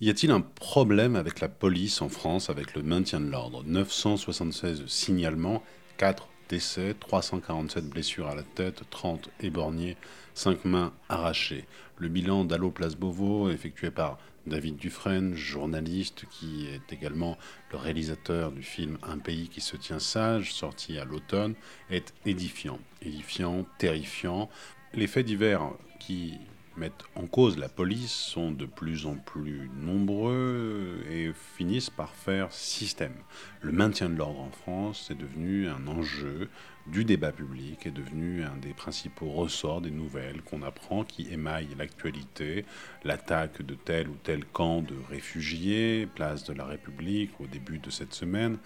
Y a-t-il un problème avec la police en France, avec le maintien de l'ordre? 976 signalements, 4 décès, 347 blessures à la tête, 30 éborgnés, 5 mains arrachées. Le bilan d'Allo Place Beauvau, effectué par David Dufresne, journaliste qui est également le réalisateur du film Un pays qui se tient sage, sorti à l'automne, est édifiant. Édifiant, terrifiant. Les faits divers qui mettent en cause la police sont de plus en plus nombreux et finissent par faire système. Le maintien de l'ordre en France est devenu un enjeu du débat public, est devenu un des principaux ressorts des nouvelles qu'on apprend qui émaillent l'actualité, l'attaque de tel ou tel camp de réfugiés, place de la République au début de cette semaine,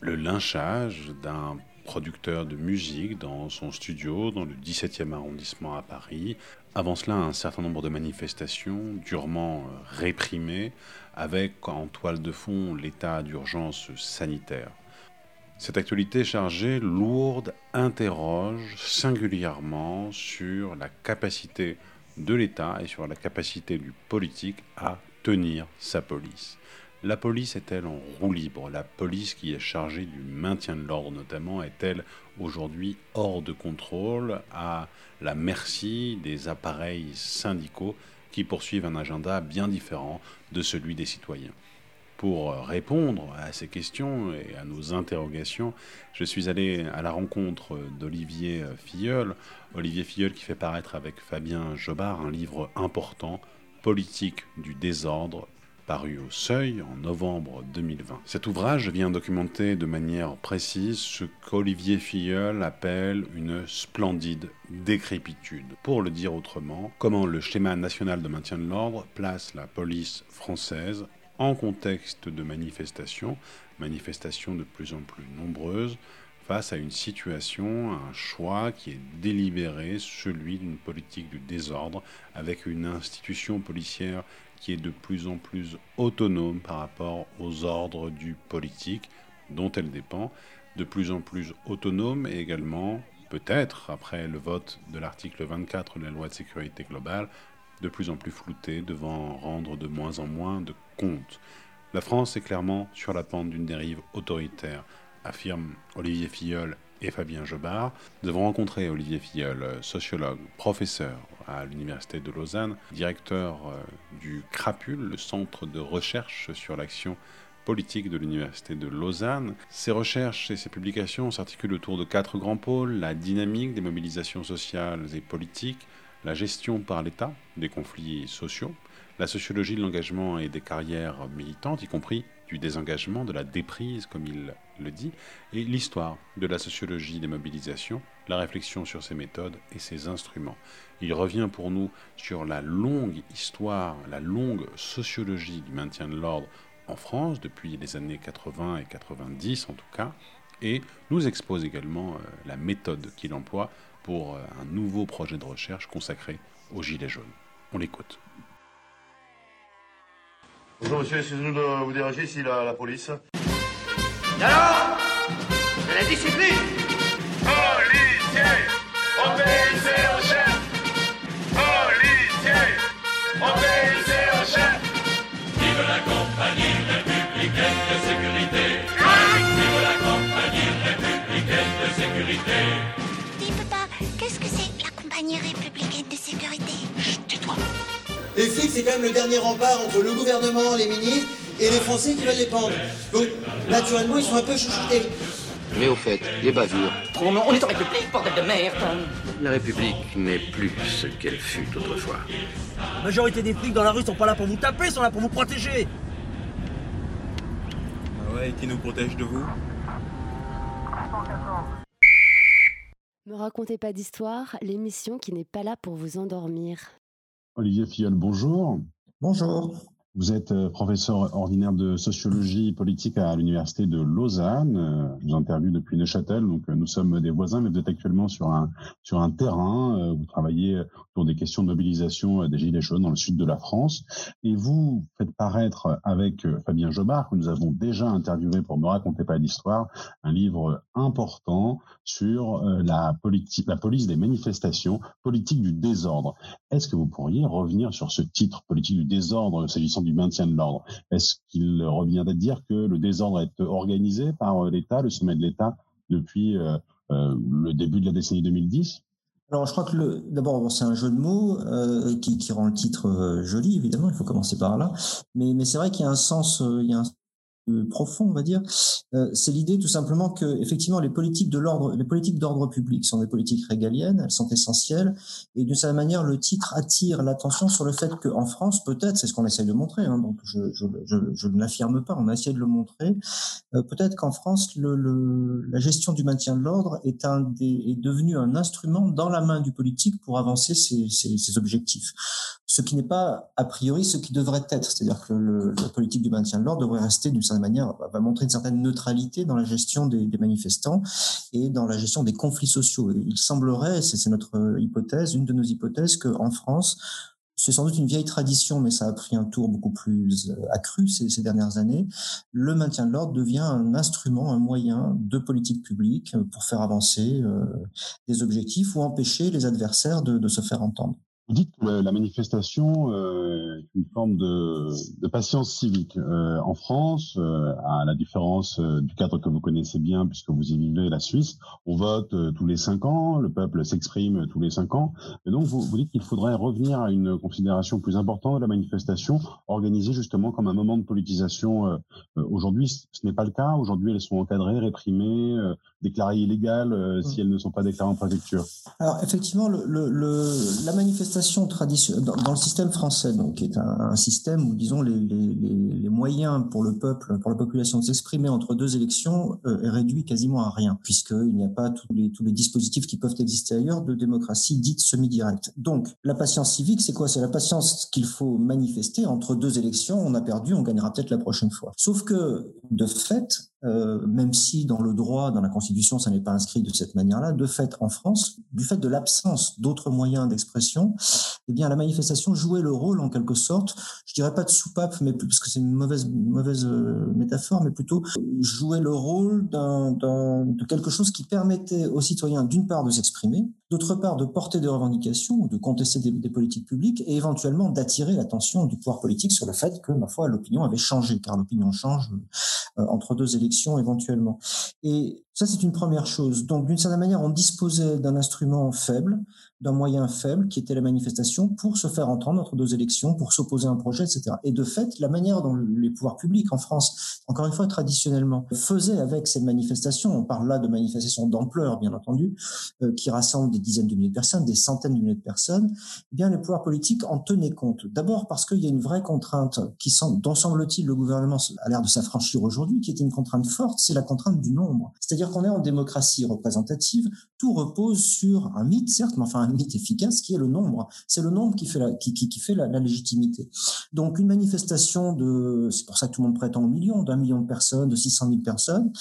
le lynchage d'un producteur de musique dans son studio dans le 17e arrondissement à Paris. Avant cela, un certain nombre de manifestations durement euh, réprimées avec en toile de fond l'état d'urgence sanitaire. Cette actualité chargée, lourde, interroge singulièrement sur la capacité de l'État et sur la capacité du politique à tenir sa police. La police est-elle en roue libre? La police qui est chargée du maintien de l'ordre notamment est-elle aujourd'hui hors de contrôle à la merci des appareils syndicaux qui poursuivent un agenda bien différent de celui des citoyens? Pour répondre à ces questions et à nos interrogations, je suis allé à la rencontre d'Olivier Filleul. Olivier Filleul qui fait paraître avec Fabien Jobard un livre important, Politique du désordre, paru au Seuil en novembre 2020. Cet ouvrage vient documenter de manière précise ce qu'Olivier Filleul appelle une splendide décrépitude. Pour le dire autrement, comment le schéma national de maintien de l'ordre place la police française en contexte de manifestations, manifestations de plus en plus nombreuses, face à une situation, un choix qui est délibéré, celui d'une politique du désordre, avec une institution policière qui est de plus en plus autonome par rapport aux ordres du politique dont elle dépend, de plus en plus autonome et également, peut-être après le vote de l'article 24 de la loi de sécurité globale, de plus en plus floutée, devant rendre de moins en moins de comptes. La France est clairement sur la pente d'une dérive autoritaire, affirment Olivier Filleul et Fabien Jobard. Nous avons rencontré Olivier Filleul, sociologue, professeur à l'Université de Lausanne, directeur euh, du CRAPUL, le centre de recherche sur l'action politique de l'Université de Lausanne. Ses recherches et ses publications s'articulent autour de quatre grands pôles, la dynamique des mobilisations sociales et politiques, la gestion par l'État des conflits sociaux, la sociologie de l'engagement et des carrières militantes, y compris du désengagement, de la déprise, comme il le dit, et l'histoire de la sociologie des mobilisations, la réflexion sur ses méthodes et ses instruments. Il revient pour nous sur la longue histoire, la longue sociologie du maintien de l'ordre en France, depuis les années 80 et 90 en tout cas, et nous expose également euh, la méthode qu'il emploie pour euh, un nouveau projet de recherche consacré aux Gilets jaunes. On l'écoute. Bonjour monsieur, excusez-nous de vous déranger ici la, la police. Alors De la discipline. Policiers Obéissez au chef. Policiers Obéissez au chef. Vive la compagnie républicaine de sécurité? Vive la compagnie républicaine de sécurité? Dis papa, qu'est-ce que c'est la compagnie républicaine de sécurité? Chut, tais-toi Les flics, c'est quand même le dernier rempart entre le gouvernement, les ministres et les Français qui veulent les pendre. Donc, naturellement, ils sont un peu chouchoutés. Mais au fait, les bavures. Oh non, on est en République, bordel de merde La République n'est plus ce qu'elle fut autrefois. La majorité des flics dans la rue sont pas là pour vous taper, ils sont là pour vous protéger. Ah ouais, et qui nous protège de vous Ne racontez pas d'histoire, l'émission qui n'est pas là pour vous endormir. Olivier Filleul, bonjour. Bonjour. Vous êtes euh, professeur ordinaire de sociologie politique à l'université de Lausanne. Euh, je vous interviewe depuis Neuchâtel, donc euh, nous sommes des voisins, mais vous êtes actuellement sur un terrain. Vous travaillez autour des questions de mobilisation des gilets jaunes dans le sud de la France, et vous faites paraître avec Fabien Jobard, que nous avons déjà interviewé pour me raconter pas d'histoire, un livre important sur la la police des manifestations, politique du désordre. Est-ce que vous pourriez revenir sur ce titre, politique du désordre, s'agissant du maintien de l'ordre. Est-ce qu'il revient à dire que le désordre est organisé par l'État, le sommet de l'État, depuis le début de la décennie 2010 alors, je crois que d'abord, c'est un jeu de mots qui, rend le titre joli, évidemment. Il faut commencer par là. Mais, c'est vrai qu'il y a un sens, profond, on va dire, euh, c'est l'idée tout simplement que effectivement les politiques de l'ordre, les politiques d'ordre public sont des politiques régaliennes, elles sont essentielles, et d'une certaine manière le titre attire l'attention sur le fait qu'en France, peut-être, c'est ce qu'on essaye de montrer, hein, donc je, je, je, je ne l'affirme pas, on a essayé de le montrer, euh, peut-être qu'en France le, le, la gestion du maintien de l'ordre est un des, est devenu un instrument dans la main du politique pour avancer ses, ses, ses objectifs, ce qui n'est pas a priori ce qui devrait être, c'est-à-dire que le, la politique du maintien de l'ordre devrait rester d'une certaine manière, va montrer une certaine neutralité dans la gestion des, manifestants et dans la gestion des conflits sociaux. il semblerait, c'est notre hypothèse, une de nos hypothèses, qu'en France, c'est sans doute une vieille tradition, mais ça a pris un tour beaucoup plus euh, accru ces, ces dernières années. Le maintien de l'ordre devient un instrument, un moyen de politique publique pour faire avancer euh, des objectifs ou empêcher les adversaires de, de se faire entendre. Vous dites que la manifestation euh, est une forme de, de patience civique. Euh, en France, euh, à la différence du cadre que vous connaissez bien, puisque vous y vivez, la Suisse, on vote tous les cinq ans, le peuple s'exprime tous les cinq ans. Et donc, vous, vous dites qu'il faudrait revenir à une considération plus importante de la manifestation, organisée justement comme un moment de politisation. Aujourd'hui, ce n'est pas le cas. Aujourd'hui, elles sont encadrées, réprimées, déclarées illégales si elles ne sont pas déclarées en préfecture. Alors, effectivement, le, le, le la manifestation traditionnelle dans, le système français, donc qui est un, système où disons les, les, les, moyens pour le peuple, pour la population de s'exprimer entre deux élections euh, est réduit quasiment à rien, puisqu'il n'y a pas tous les, tous les dispositifs qui peuvent exister ailleurs de démocratie dite semi-directe. Donc la patience civique, c'est quoi? C'est la patience qu'il faut manifester entre deux élections. On a perdu, on gagnera peut-être la prochaine fois. Sauf que de fait, euh, même si dans le droit, dans la Constitution, ça n'est pas inscrit de cette manière-là, de fait, en France, du fait de l'absence d'autres moyens d'expression, eh bien, la manifestation jouait le rôle, en quelque sorte, je dirais pas de soupape, mais parce que c'est une mauvaise, mauvaise euh, métaphore, mais plutôt jouait le rôle d'un, de quelque chose qui permettait aux citoyens, d'une part, de s'exprimer, d'autre part, de porter des revendications ou de contester des, politiques publiques et éventuellement d'attirer l'attention du pouvoir politique sur le fait que, ma foi, l'opinion avait changé, car l'opinion change euh, entre deux élections éventuellement. Et ça, c'est une première chose. Donc, d'une certaine manière, on disposait d'un instrument faible, d'un moyen faible, qui était la manifestation, pour se faire entendre entre deux élections, pour s'opposer à un projet, etc. Et de fait, la manière dont les pouvoirs publics en France, encore une fois, traditionnellement, faisaient avec ces manifestations, on parle là de manifestations d'ampleur, bien entendu, euh, qui rassemblent des dizaines de milliers de personnes, des centaines de milliers de personnes, eh bien, les pouvoirs politiques en tenaient compte. D'abord parce qu'il y a une vraie contrainte qui, dont semble-t-il le gouvernement a l'air de s'affranchir aujourd'hui, qui était une contrainte forte, c'est la contrainte du nombre. C'est-à-dire qu'on est en démocratie représentative, tout repose sur un mythe, certes, mais enfin un mythe efficace qui est le nombre. C'est le nombre qui fait la, qui, qui, qui fait la, légitimité. Donc une manifestation de, c'est pour ça que tout le monde prétend au million, d'un million de personnes, de 600 000 personnes,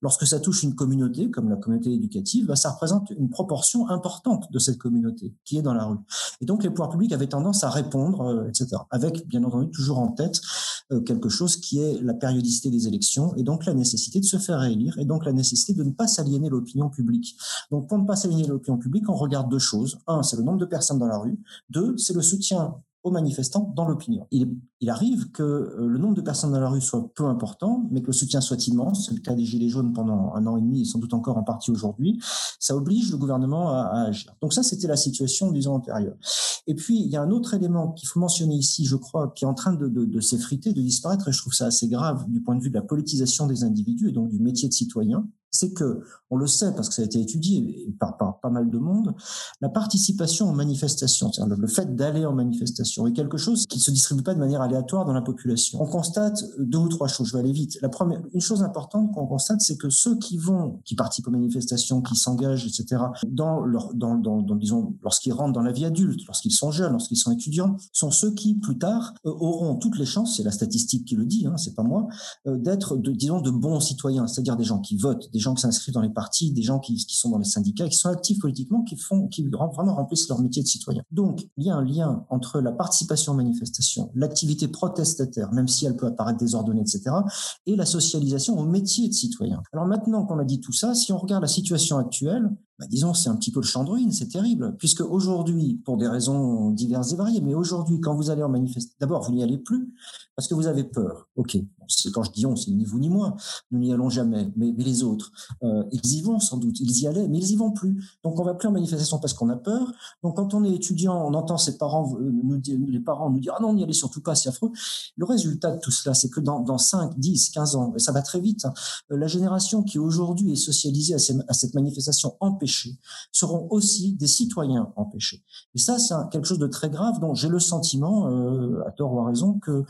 lorsque ça touche une communauté comme la communauté éducative, bah, ça représente une proportion importante de cette communauté qui est dans la rue. Et donc les pouvoirs publics avaient tendance à répondre, euh, etc. Avec bien entendu toujours en tête euh, quelque chose qui est la périodicité des élections et donc la nécessité de se faire réélire et donc la nécessité de ne pas s'aliéner l'opinion publique. Donc pour ne pas s'aliéner l'opinion publique, on regarde deux choses. Un, c'est le nombre de personnes dans la rue. Deux, c'est le soutien aux manifestants dans l'opinion. Il, arrive que euh, le nombre de personnes dans la rue soit peu important, mais que le soutien soit immense. C'est le cas des Gilets jaunes pendant un an et demi et sans doute encore en partie aujourd'hui. Ça oblige le gouvernement à, agir. Donc ça, c'était la situation, disons, antérieure. Et puis, il y a un autre élément qu'il faut mentionner ici, je crois, qui est en train de, de s'effriter, de disparaître, et je trouve ça assez grave du point de vue de la politisation des individus et donc du métier de citoyen c'est que, on le sait parce que ça a été étudié par, pas mal de monde, la participation aux manifestations, c'est-à-dire le fait d'aller en manifestation, est quelque chose qui ne se distribue pas de manière aléatoire dans la population. On constate deux ou trois choses, je vais aller vite. La première, une chose importante qu'on constate, c'est que ceux qui vont, qui participent aux manifestations, qui s'engagent, etc., dans lorsqu'ils rentrent dans la vie adulte, lorsqu'ils sont jeunes, lorsqu'ils sont étudiants, sont ceux qui, plus tard, euh, auront toutes les chances, c'est la statistique qui le dit, hein, c'est pas moi, euh, d'être, disons, de bons citoyens, c'est-à-dire des gens qui votent, des gens qui s'inscrivent dans les partis, des gens qui, qui, sont dans les syndicats, qui sont actifs politiquement, qui font, qui vraiment remplissent leur métier de citoyen. Donc, il y a un lien entre la participation aux manifestations, l'activité protestataire, même si elle peut apparaître désordonnée, etc., et la socialisation au métier de citoyen. Alors maintenant qu'on a dit tout ça, si on regarde la situation actuelle, bah, disons, c'est un petit peu le champ de ruine, c'est terrible. Puisque aujourd'hui, pour des raisons diverses et variées, mais aujourd'hui, quand vous allez en manifestation, d'abord, vous n'y allez plus parce que vous avez peur. Ok, quand je dis on, c'est ni vous ni moi. Nous n'y allons jamais, mais, mais les autres, euh, ils y vont sans doute. Ils y allaient, mais ils y vont plus. Donc, on va plus en manifestation parce qu'on a peur. Donc, quand on est étudiant, on entend ses parents euh, nous les parents nous dire ah non, n'y allez surtout pas, c'est affreux. Le résultat de tout cela, c'est que dans, dans 5, 10, 15 ans, et ça va très vite, hein, la génération qui aujourd'hui est socialisée à, cette manifestation empêchée seront aussi des citoyens empêchés. Et ça, c'est quelque chose de très grave dont j'ai le sentiment, euh, à tort ou à raison, que euh,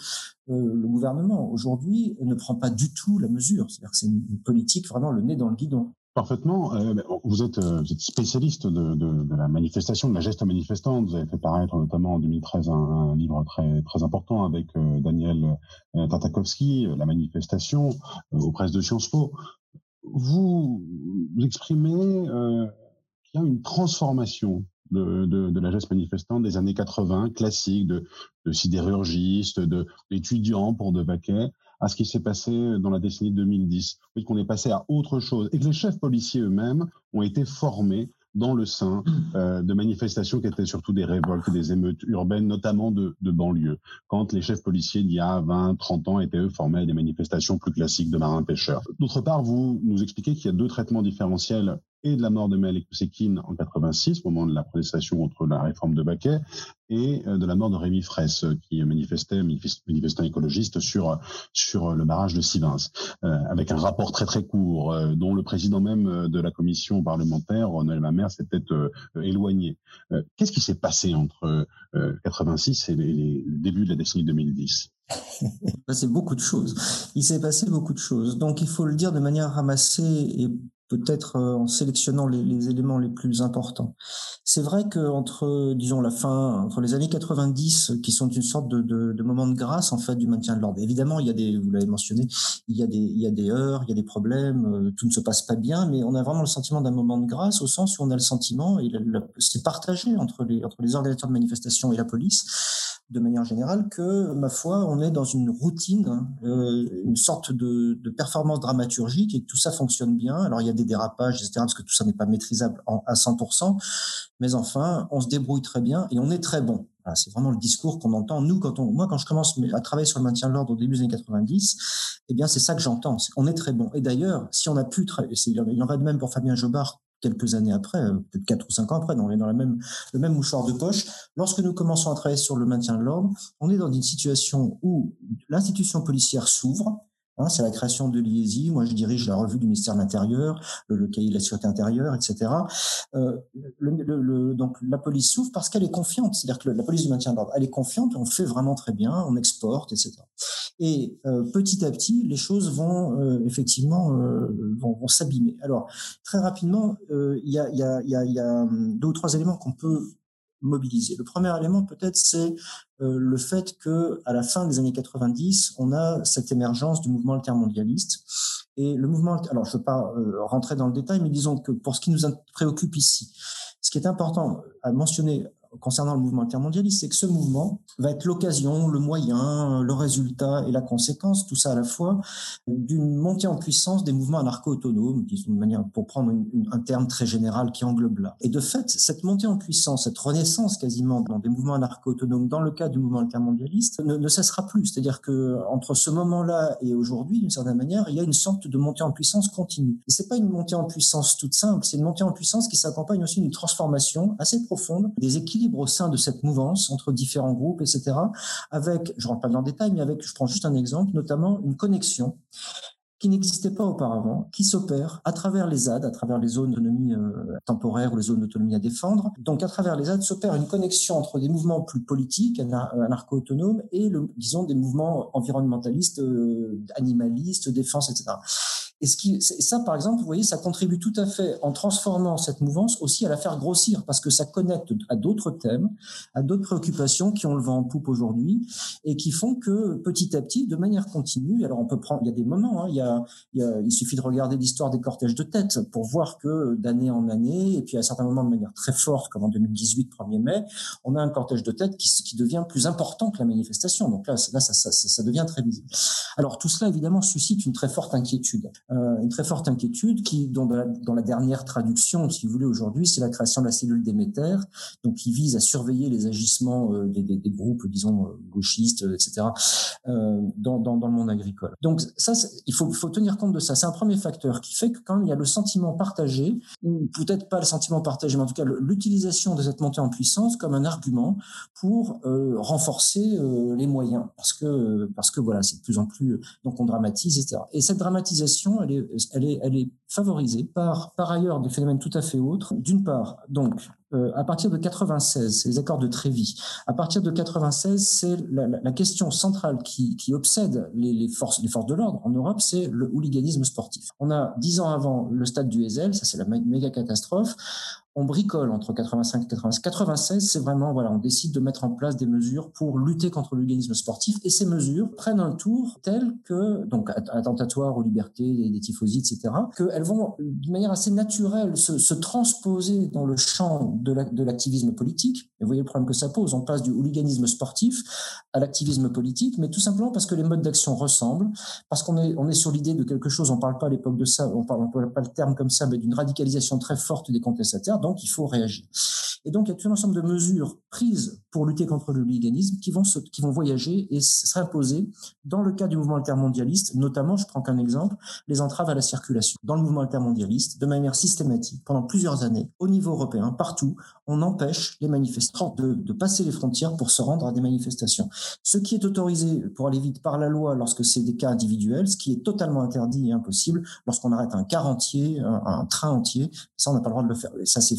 le gouvernement aujourd'hui ne prend pas du tout la mesure. C'est-à-dire que c'est une politique vraiment le nez dans le guidon. Parfaitement. Euh, vous, êtes, spécialiste de, la manifestation, de la geste manifestante. Vous avez fait paraître notamment en 2013 un, un livre très, très important avec Daniel Tartakovsky, La manifestation, aux presses de Sciences Po vous, exprimez euh, qu'il y a une transformation de, la geste manifestante des années 80, classique, de, de sidérurgistes, d'étudiants pour de Baquet, à ce qui s'est passé dans la décennie 2010. Oui, qu'on est passé à autre chose et que les chefs policiers eux-mêmes ont été formés dans le sein mmh. euh, de manifestations qui étaient surtout des révoltes, des émeutes urbaines, notamment de, de banlieue. Quand les chefs policiers d'il y a 20, 30 ans étaient eux formés à des manifestations plus classiques de marins-pêcheurs. D'autre part, vous nous expliquez qu'il y a deux traitements différentiels et de la mort de Mel Sekine en 86, au moment de la protestation contre la réforme de Baquet, et euh, de la mort de Rémi Fraisse, qui manifestait, manifestant écologiste sur sur le barrage de Sivins, euh, avec un rapport très très court, euh, dont le président même de la commission parlementaire, Noël Mamère, s'était éloigné. Qu'est-ce qui s'est passé entre 86 et le début de la décennie 2010 il s'est passé beaucoup de choses. Il s'est passé beaucoup de choses. Donc il faut le dire de manière ramassée et peut-être euh, en sélectionnant les, éléments les plus importants. C'est vrai que entre, disons, la fin, entre les années 90, qui sont une sorte de, de, de moment de grâce en fait du maintien de l'ordre. Évidemment, il y a des, vous l'avez mentionné, il y a des, il y a des heures, il y a des problèmes, euh, tout ne se passe pas bien, mais on a vraiment le sentiment d'un moment de grâce au sens où on a le sentiment, et c'est partagé entre les, entre les organisateurs de manifestations et la police, de manière générale, que ma foi, on est dans une routine, euh, une sorte de, de performance dramaturgique et que tout ça fonctionne bien. Alors il y a des dérapages, etc., parce que tout ça n'est pas maîtrisable à 100%. Mais enfin, on se débrouille très bien et on est très bon. c'est vraiment le discours qu'on entend. Nous, quand on, moi, quand je commence à travailler sur le maintien de l'ordre au début des années 90, eh bien, c'est ça que j'entends. On est très bon. Et d'ailleurs, si on a pu, il en va de même pour Fabien Jobard quelques années après, euh, peut-être quatre ou cinq ans après, on est dans la même, le même mouchoir de poche. Lorsque nous commençons à travailler sur le maintien de l'ordre, on est dans une situation où l'institution policière s'ouvre, Hein, c'est la création de l'IESI. Moi, je dirige la revue du ministère de l'Intérieur, le, cahier de la sûreté intérieure, etc. Euh, donc, la police s'ouvre parce qu'elle est confiante. C'est-à-dire que la police du maintien de l'ordre, elle est confiante, on fait vraiment très bien, on exporte, etc. Et euh, petit à petit, les choses vont euh, effectivement euh, vont, vont s'abîmer. Alors, très rapidement, euh, il y a, y, a, y, a, y a hum, deux ou trois éléments qu'on peut mobiliser. Le premier élément, peut-être, c'est euh, le fait que à la fin des années 90, on a cette émergence du mouvement altermondialiste. Et le mouvement, alors je ne veux pas euh, rentrer dans le détail, mais disons que pour ce qui nous préoccupe ici, ce qui est important à mentionner concernant le mouvement intermondialiste, c'est que ce mouvement va être l'occasion, le moyen, le résultat et la conséquence, tout ça à la fois, d'une montée en puissance des mouvements anarcho-autonomes, de manière, pour prendre un terme très général qui englobe là. Et de fait, cette montée en puissance, cette renaissance quasiment des mouvements anarcho-autonomes, dans le cas du mouvement intermondialiste, ne, ne cessera plus. C'est-à-dire que entre ce moment-là et aujourd'hui, d'une certaine manière, il y a une sorte de montée en puissance continue. Et c'est pas une montée en puissance toute simple, c'est une montée en puissance qui s'accompagne aussi d'une transformation assez profonde des équilibres au sein de cette mouvance entre différents groupes, etc. Avec, je rentre pas dans le détail, mais avec, je prends juste un exemple, notamment une connexion qui n'existait pas auparavant, qui s'opère à travers les ZAD, à travers les zones d'autonomie euh, temporaire ou les zones d'autonomie à défendre. Donc à travers les ZAD s'opère une connexion entre des mouvements plus politiques, anarcho-autonomes, et le, disons des mouvements environnementalistes, euh, animalistes, défense, etc. Et ce qui, ça, par exemple, vous voyez, ça contribue tout à fait en transformant cette mouvance aussi à la faire grossir parce que ça connecte à d'autres thèmes, à d'autres préoccupations qui ont le vent en poupe aujourd'hui et qui font que petit à petit, de manière continue, alors on peut prendre, il y a des moments, hein, il, y a, il, suffit de regarder l'histoire des cortèges de tête pour voir que d'année en année, et puis à certains moments de manière très forte, comme en 2018, 1er mai, on a un cortège de tête qui, devient plus important que la manifestation. Donc là, ça, devient très visible. Alors tout cela, évidemment, suscite une très forte inquiétude. Euh, une très forte inquiétude qui, dans la, dernière traduction, si vous voulez, aujourd'hui, c'est la création de la cellule Déméter, donc qui vise à surveiller les agissements euh, des, groupes, disons, euh, gauchistes, etc., dans, le monde agricole. Donc ça, il faut, tenir compte de ça. C'est un premier facteur qui fait que quand il y a le sentiment partagé, ou peut-être pas le sentiment partagé, mais en tout cas l'utilisation de cette montée en puissance comme un argument pour renforcer les moyens, parce que parce que voilà, c'est de plus en plus donc on dramatise, etc. Et cette dramatisation, elle est favorisée par par ailleurs des phénomènes tout à fait autres. D'une part, donc euh, à partir de 96, c'est les accords de Trévis. À partir de 96, c'est la, la, question centrale qui, obsède les, les, forces, les forces de l'ordre en Europe, c'est le hooliganisme sportif. On a dix ans avant le stade du Heysel, ça c'est la méga catastrophe on bricole entre 85 et 96. 96, c'est vraiment, voilà, on décide de mettre en place des mesures pour lutter contre l'organisme sportif et ces mesures prennent un tour tel que, donc, attentatoire aux libertés des, typhosies, etc., qu'elles vont, d'une manière assez naturelle, se, se, transposer dans le champ de l'activisme la, politique. Et vous voyez le problème que ça pose. On passe du hooliganisme sportif à l'activisme politique, mais tout simplement parce que les modes d'action ressemblent, parce qu'on est, on est sur l'idée de quelque chose, on parle pas à l'époque de ça, on parle, on parle pas le terme comme ça, mais d'une radicalisation très forte des contestataires donc il faut réagir. Et donc, il y a tout un ensemble de mesures prises pour lutter contre le hooliganisme qui vont, qui vont voyager et s'imposer dans le cas du mouvement altermondialiste, notamment, je prends qu'un exemple, les entraves à la circulation. Dans le mouvement altermondialiste, de manière systématique, pendant plusieurs années, au niveau européen, partout, on empêche les manifestants de, de passer les frontières pour se rendre à des manifestations. Ce qui est autorisé, pour aller vite, par la loi lorsque c'est des cas individuels, ce qui est totalement interdit et impossible lorsqu'on arrête un car entier, un, un train entier, ça, on n'a pas le droit de le faire. Et ça, c'est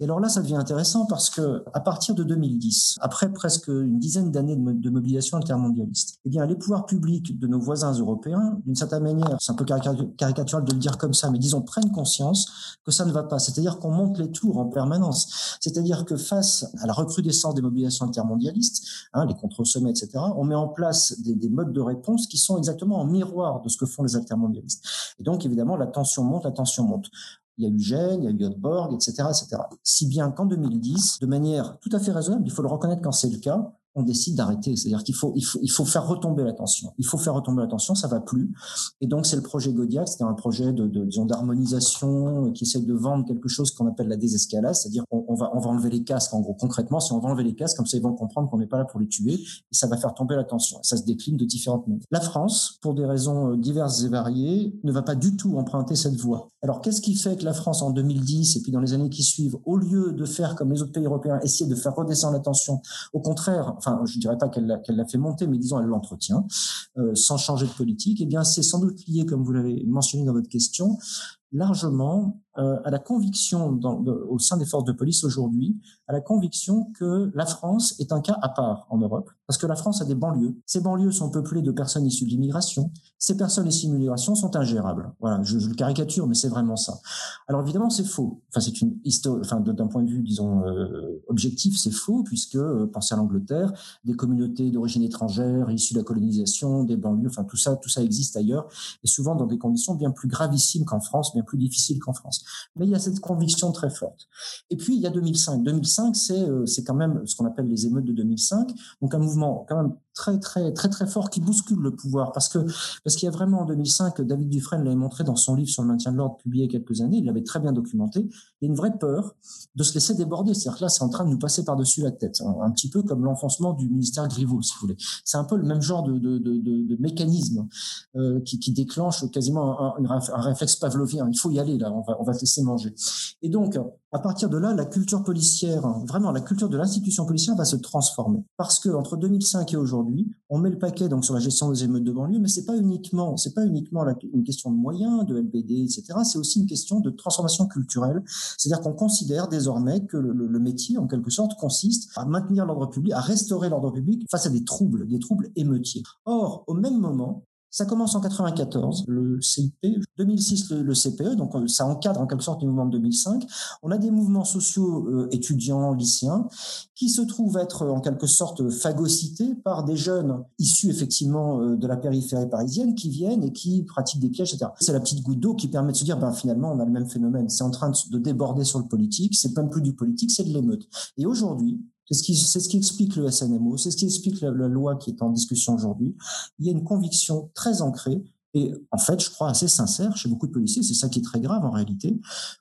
Et alors là, ça devient intéressant parce que à partir de 2010, après presque une dizaine d'années de, mobilisation intermondialiste, eh bien, les pouvoirs publics de nos voisins européens, d'une certaine manière, c'est un peu caricatural de le dire comme ça, mais disons, prennent conscience que ça ne va pas. C'est-à-dire qu'on monte les tours en permanence. C'est-à-dire que face à la recrudescence des mobilisations intermondialistes, hein, les contre-sommets, etc., on met en place des, des modes de réponse qui sont exactement en miroir de ce que font les altermondialistes. Et donc, évidemment, la tension monte, la tension monte. Il y a eu Gênes, il y a eu Göteborg, etc., etc. Si bien qu'en 2010, de manière tout à fait raisonnable, il faut le reconnaître quand c'est le cas, on décide d'arrêter. C'est-à-dire qu'il faut, il faut, il faut faire retomber la tension. Il faut faire retomber la tension, ça va plus. Et donc, c'est le projet Godiac, c'était un projet de, disons, d'harmonisation qui essaye de vendre quelque chose qu'on appelle la désescalade, c'est-à-dire on, va, on va enlever les casques. En gros, concrètement, si on va enlever les casques, comme ça, ils vont comprendre qu'on n'est pas là pour les tuer et ça va faire tomber la tension. Ça se décline de différentes manières. La France, pour des raisons diverses et variées, ne va pas du tout emprunter cette voie. Alors, qu'est-ce qui fait que la France, en 2010 et puis dans les années qui suivent, au lieu de faire comme les autres pays européens, essayer de faire redescendre la tension, au contraire, enfin, je dirais pas qu'elle l'a, qu'elle l'a fait monter, mais disons elle l'entretient, euh, sans changer de politique, eh bien c'est sans doute lié, comme vous l'avez mentionné dans votre question, largement euh, à la conviction au sein des forces de police aujourd'hui, à la conviction que la France est un cas à part en Europe, parce que la France a des banlieues. Ces banlieues sont peuplées de personnes issues de l'immigration. Ces personnes issues de l'immigration sont ingérables. Voilà, je, je le caricature, mais c'est vraiment ça. Alors évidemment, c'est faux. Enfin, c'est une histoire. Enfin, d'un point de vue, disons euh, objectif, c'est faux, puisque euh, pensez à l'Angleterre, des communautés d'origine étrangère issues de la colonisation, des banlieues, enfin tout ça, tout ça existe ailleurs, et souvent dans des conditions bien plus gravissimes qu'en France, bien plus difficiles qu'en France. Mais il y a cette conviction très forte. Et puis il y a 2005. 2005, c'est euh, c'est quand même ce qu'on appelle les émeutes de 2005, donc un mouvement quand même très très très très fort qui bouscule le pouvoir. Parce que parce qu'il y a vraiment en 2005 David Dufresne l'avait montré dans son livre sur le maintien de l'ordre publié il y a quelques années. Il l'avait très bien documenté. Il y a une vraie peur de se laisser déborder. C'est-à-dire que là c'est en train de nous passer par-dessus la tête. Un, petit peu comme l'enfoncement du ministère Griveaux si vous voulez. C'est un peu le même genre de de, de, de, mécanisme euh, qui, qui déclenche quasiment un, un, réflexe pavlovien. Il faut y aller là. On va on va se laisser manger. Et donc à partir de là, la culture policière, vraiment la culture de l'institution policière va se transformer. Parce que entre 2005 et aujourd'hui, on met le paquet donc sur la gestion des émeutes de banlieue, mais c'est pas uniquement, c'est pas uniquement une question de moyens, de LBD, etc. C'est aussi une question de transformation culturelle. C'est-à-dire qu'on considère désormais que le, métier, en quelque sorte, consiste à maintenir l'ordre public, à restaurer l'ordre public face à des troubles, des troubles émeutiers. Or, au même moment, ça commence en 94, le CIP, 2006 le, CPE, donc euh, ça encadre en quelque sorte les mouvements de 2005. On a des mouvements sociaux euh, étudiants, lycéens, qui se trouvent être en quelque sorte phagocytés par des jeunes issus effectivement euh, de la périphérie parisienne qui viennent et qui pratiquent des pièges, etc. C'est la petite goutte d'eau qui permet de se dire, ben finalement on a le même phénomène, c'est en train de déborder sur le politique, c'est même plus du politique, c'est de l'émeute. Et aujourd'hui, c'est ce, qui, explique le SNMO, c'est ce qui explique la, la loi qui est en discussion aujourd'hui. Il y a une conviction très ancrée et en fait, je crois assez sincère chez beaucoup de policiers, c'est ça qui est très grave en réalité,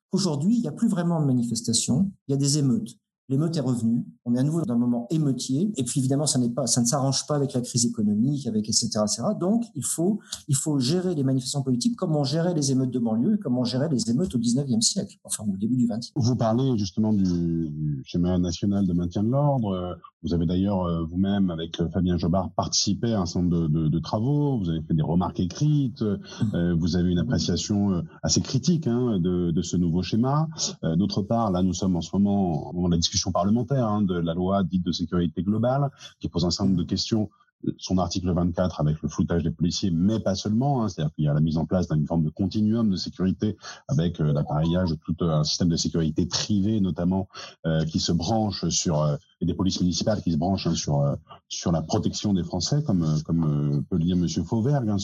qu'aujourd'hui, il n'y a plus vraiment de manifestations, il y a des émeutes. L'émeute est revenue. On est à nouveau dans un moment émeutier. Et puis évidemment, ça n'est pas, ça ne s'arrange pas avec la crise économique, avec etc., etc. Donc, il faut, il faut gérer les manifestations politiques comme on gérait les émeutes de banlieue, comme on gérait les émeutes au 19e siècle, enfin au début du 20e. Vous parlez justement du, du schéma national de maintien de l'ordre. Vous avez d'ailleurs euh, vous-même, avec euh, Fabien Jobard, participé à un certain nombre de, de, de travaux. Vous avez fait des remarques écrites. Euh, vous avez une appréciation assez critique hein, de, de, ce nouveau schéma. D'autre part, là, nous sommes en ce moment dans la discussion parlementaire hein, de la loi dite de sécurité globale, qui pose un certain nombre de questions son article 24 avec le floutage des policiers, mais pas seulement. Hein, C'est-à-dire qu'il y a la mise en place d'une forme de continuum de sécurité avec euh, l'appareillage de tout un système de sécurité privé, notamment euh, qui se branche sur euh, des polices municipales qui se branchent hein, sur sur la protection des Français, comme comme peut le dire Monsieur Fauvergue, hein,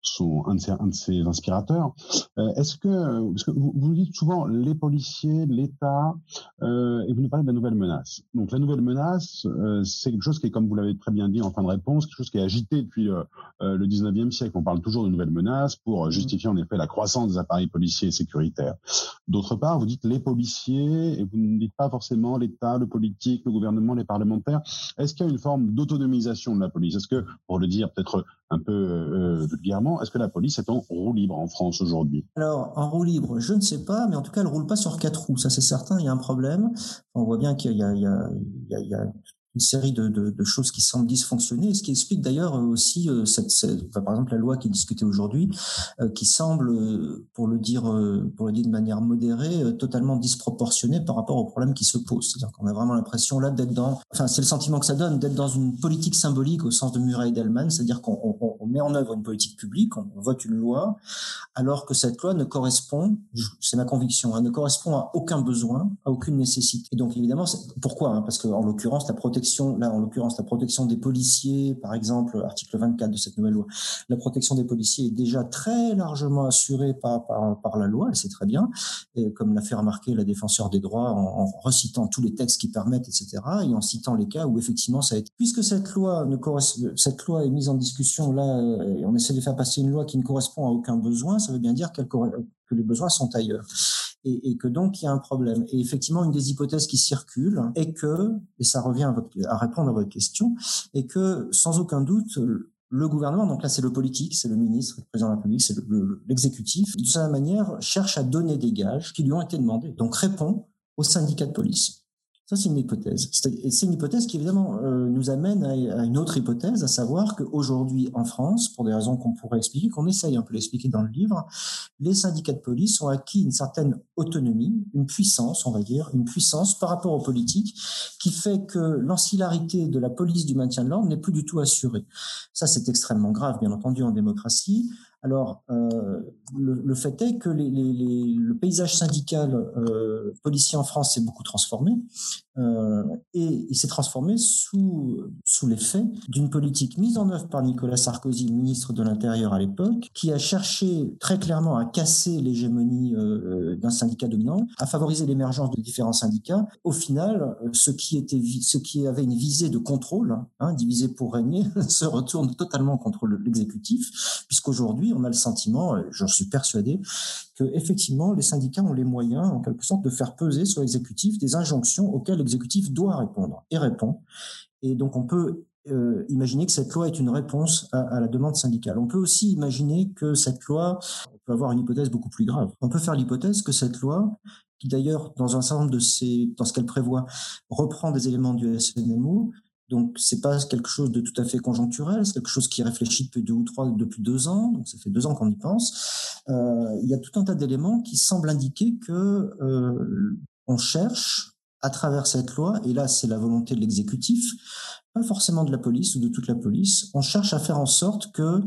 son, un de ses inspirateurs. Est-ce que vous, vous dites souvent les policiers, l'État, et vous nous parlez de la nouvelle menace. Donc la nouvelle menace, c'est quelque chose qui est comme vous l'avez très bien dit en fin de réponse quelque chose qui est agité depuis euh, euh, le 19e siècle. On parle toujours de nouvelles menaces pour euh, justifier en effet la croissance des appareils policiers et sécuritaires. D'autre part, vous dites les policiers et vous ne dites pas forcément l'État, le politique, le gouvernement, les parlementaires. Est-ce qu'il y a une forme d'autonomisation de la police? Est-ce que, pour le dire peut-être un peu euh, vulgairement, est-ce que la police est en roue libre en France aujourd'hui? Alors, en roue libre, je ne sais pas, mais en tout cas, elle roule pas sur quatre roues. Ça, c'est certain. Il y a un problème. On voit bien qu'il y a, une série de, de, de, choses qui semblent dysfonctionner, ce qui explique d'ailleurs aussi euh, cette, par exemple la loi qui est discutée aujourd'hui, euh, qui semble, euh, pour le dire, pour le dire de manière modérée, totalement disproportionnée par rapport aux problèmes qui se posent. C'est-à-dire qu'on a vraiment l'impression là d'être dans, enfin c'est le sentiment que ça donne, d'être dans une politique symbolique au sens de Murray Delman, c'est-à-dire qu'on on, met en œuvre une politique publique, on vote une loi, alors que cette loi ne correspond, c'est ma conviction, hein, ne correspond à aucun besoin, à aucune nécessité. Et donc évidemment, pourquoi hein, Parce qu'en l'occurrence, la protection là en l'occurrence la protection des policiers, par exemple, article 24 de cette nouvelle loi, la protection des policiers est déjà très largement assurée par, par, par la loi, et c'est très bien, et comme l'a fait remarquer la défenseur des droits en, en, recitant tous les textes qui permettent, etc., et en citant les cas où effectivement ça a été. Puisque cette loi, ne cette loi est mise en discussion là, et on essaie de faire passer une loi qui ne correspond à aucun besoin, ça veut bien dire que les besoins sont ailleurs et, que donc il y a un problème. Et effectivement, une des hypothèses qui circule est que, et ça revient à répondre à votre question, est que sans aucun doute, le gouvernement, donc là c'est le politique, c'est le ministre, le président de la République, c'est l'exécutif, de sa manière cherche à donner des gages qui lui ont été demandés. Donc répond aux syndicats de police. Ça, c'est une hypothèse. C'est une hypothèse qui, évidemment, euh, nous amène à, une autre hypothèse, à savoir qu'aujourd'hui, en France, pour des raisons qu'on pourrait expliquer, qu'on essaye un peu d'expliquer dans le livre, les syndicats de police ont acquis une certaine autonomie, une puissance, on va dire, une puissance par rapport aux politiques, qui fait que l'ancillarité de la police du maintien de l'ordre n'est plus du tout assurée. Ça, c'est extrêmement grave, bien entendu, en démocratie. Alors, euh, le, fait est que le paysage syndical euh, policier en France s'est beaucoup transformé euh, et il s'est transformé sous, sous l'effet d'une politique mise en œuvre par Nicolas Sarkozy, ministre de l'Intérieur à l'époque, qui a cherché très clairement à casser l'hégémonie euh, d'un syndicat dominant, à favoriser l'émergence de différents syndicats. Au final, ce qui, était, ce qui avait une visée de contrôle, hein, divisé pour régner, se retourne totalement contre l'exécutif, puisqu'aujourd'hui, on a le sentiment, j'en suis persuadé, que effectivement les syndicats ont les moyens, en quelque sorte, de faire peser sur l'exécutif des injonctions auxquelles l'exécutif doit répondre et répond. Et donc on peut euh, imaginer que cette loi est une réponse à, la demande syndicale. On peut aussi imaginer que cette loi on peut avoir une hypothèse beaucoup plus grave. On peut faire l'hypothèse que cette loi, qui d'ailleurs dans un certain nombre de ces, dans ce qu'elle prévoit, reprend des éléments du SNMO, donc c'est pas quelque chose de tout à fait conjoncturel, c'est quelque chose qui réfléchit depuis deux ou trois, depuis deux ans. Donc ça fait deux ans qu'on y pense. Euh, il y a tout un tas d'éléments qui semblent indiquer que euh, on cherche à travers cette loi, et là c'est la volonté de l'exécutif, pas forcément de la police ou de toute la police, on cherche à faire en sorte que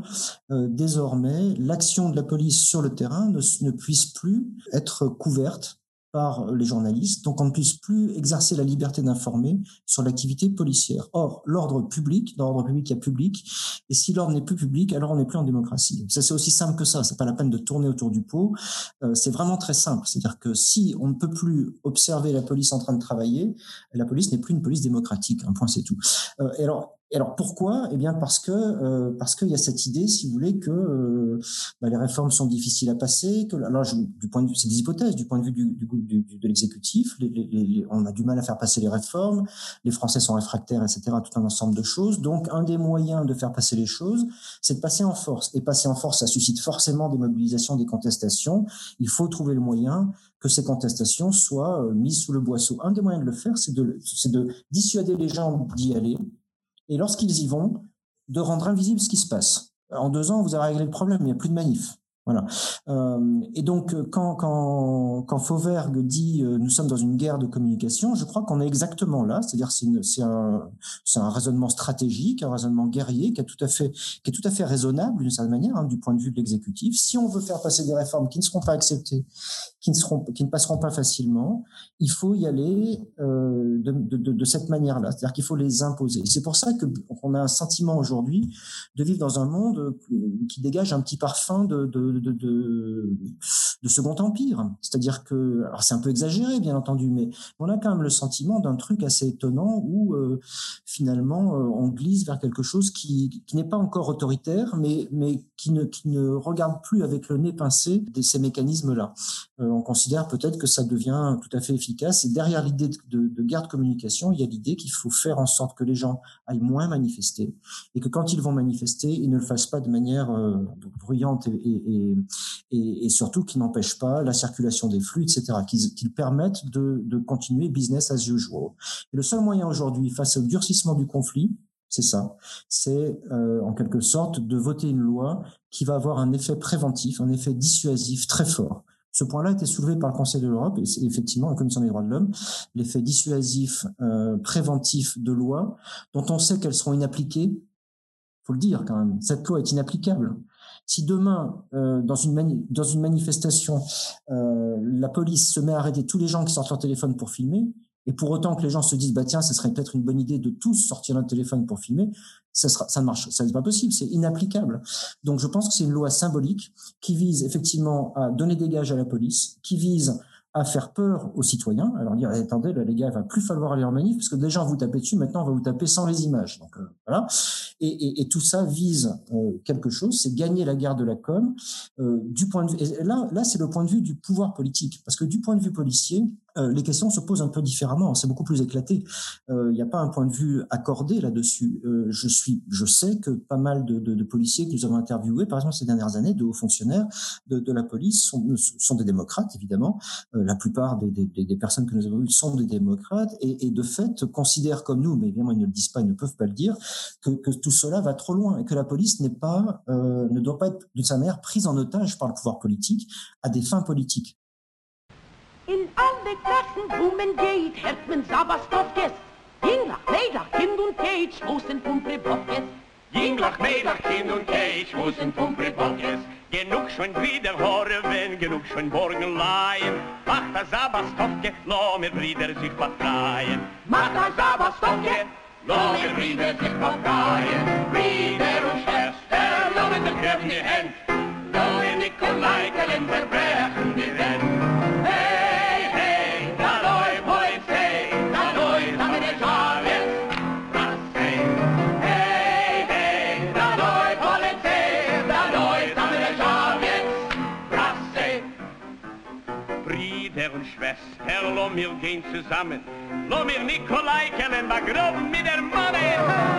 euh, désormais l'action de la police sur le terrain ne, ne puisse plus être couverte par les journalistes, donc on ne puisse plus exercer la liberté d'informer sur l'activité policière. Or, l'ordre public, dans l'ordre public, il y a public, et si l'ordre n'est plus public, alors on n'est plus en démocratie. Ça, c'est aussi simple que ça, c'est pas la peine de tourner autour du pot, euh, c'est vraiment très simple. C'est-à-dire que si on ne peut plus observer la police en train de travailler, la police n'est plus une police démocratique, un point c'est tout. Euh, et alors, et alors pourquoi? Eh bien parce que euh, parce qu'il y a cette idée, si vous voulez, que euh, bah, les réformes sont difficiles à passer. Que, alors, du point de vue, c'est des hypothèses, du point de vue du, du, du de l'exécutif, les, les, les, on a du mal à faire passer les réformes, les Français sont réfractaires, etc. Tout un ensemble de choses. Donc, un des moyens de faire passer les choses, c'est de passer en force. Et passer en force, ça suscite forcément des mobilisations, des contestations. Il faut trouver le moyen que ces contestations soient euh, mises sous le boisseau. Un des moyens de le faire, c'est de, c'est de dissuader les gens d'y aller. Et lorsqu'ils y vont, de rendre invisible ce qui se passe. En deux ans, vous avez réglé le problème, il n'y a plus de manif. Voilà. Euh, et donc, quand, quand, quand Fauvergue dit euh, nous sommes dans une guerre de communication, je crois qu'on est exactement là. C'est-à-dire, c'est, un, un raisonnement stratégique, un raisonnement guerrier qui, a tout à fait, qui est tout à fait raisonnable d'une certaine manière, hein, du point de vue de l'exécutif. Si on veut faire passer des réformes qui ne seront pas acceptées, qui ne, seront, qui ne passeront pas facilement, il faut y aller euh, de, de, de, cette manière-là. C'est-à-dire qu'il faut les imposer. C'est pour ça qu'on a un sentiment aujourd'hui de vivre dans un monde euh, qui dégage un petit parfum de, de Second Empire. C'est-à-dire que, alors c'est un peu exagéré, bien entendu, mais on a quand même le sentiment d'un truc assez étonnant où euh, finalement euh, on glisse vers quelque chose qui, qui n'est pas encore autoritaire, mais, mais qui, ne, qui ne regarde plus avec le nez pincé ces mécanismes-là. Euh, on considère peut-être que ça devient tout à fait efficace. Et derrière l'idée de, de, de guerre de communication, il y a l'idée qu'il faut faire en sorte que les gens aillent moins manifester et que quand ils vont manifester, ils ne le fassent pas de manière bruyante et, et, surtout qui n'empêchent pas la circulation des flux, etc., qui, permettent de, continuer business as usual. Et le seul moyen aujourd'hui, face au durcissement du conflit, c'est ça, c'est euh, en quelque sorte de voter une loi qui va avoir un effet préventif, un effet dissuasif très fort. Ce point-là a été soulevé par le Conseil de l'Europe et effectivement la Commission des droits de l'homme, l'effet dissuasif, euh, préventif de lois dont on sait qu'elles seront inappliquées. Faut le dire quand même. Cette loi est inapplicable. Si demain, euh, dans, une dans une manifestation, euh, la police se met à arrêter tous les gens qui sortent leur téléphone pour filmer, et pour autant que les gens se disent, bah tiens, ce serait peut-être une bonne idée de tous sortir leur téléphone pour filmer, ça, sera, ça ne marche, ça n'est pas possible, c'est inapplicable. Donc je pense que c'est une loi symbolique qui vise effectivement à donner des gages à la police, qui vise à faire peur aux citoyens, alors dire attendez là, les gars, il va plus falloir aller en manif parce que déjà on vous tapait dessus, maintenant on va vous taper sans les images. Euh, voilà, et, tout ça vise euh, quelque chose, c'est gagner la guerre de la com. Euh, du point de vue, et là, là c'est le point de vue du pouvoir politique, parce que du point de vue policier, euh, les questions se posent un peu différemment. C'est beaucoup plus éclaté. Il n'y a pas un point de vue accordé là-dessus. je suis, je sais que pas mal de, policiers que nous avons interviewés, par exemple ces dernières années, de hauts fonctionnaires de, la police, sont, des démocrates évidemment. la plupart des, personnes que nous avons eues sont des démocrates et, de fait considèrent comme nous, mais évidemment ils ne le disent pas, ils ne peuvent pas le dire, que, tout cela va trop loin et que la police euh, ne doit pas être d'une certaine manière prise en otage par le pouvoir politique à des fins politiques. In all de Kachen, wo men geht, hört men Sabas Kopkes. Jinglach, Meidach, Kind und Keitsch, wo sind Pumpe Jinglach, Meidach, Kind und Keitsch, wo sind Pumpe Genug schon wieder hören, wenn genug schon morgen leihen. Macht das Sabas lo mir Brüder sich befreien. Macht das Sabas lo mir Brüder sich befreien. Brüder und Schwestern, lo mir der Kirchen die Hände. Lo mir Nikolai, kein Verbrechen. Brüder und Schwester, låt mir gehen zusammen Lo mir Nikolai kellen bagrob mit der Manne.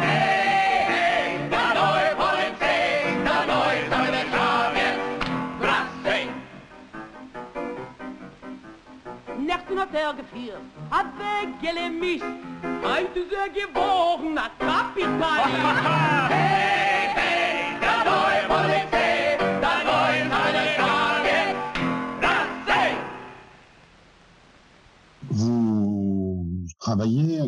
Hey, hey, da neu Polizei, da neu damit der Schavien. Brasse. Nächten hat er geführt, hat weggelemist. Heute ist er geworden, a Kapitalist. hey, hey, da neu Polizei,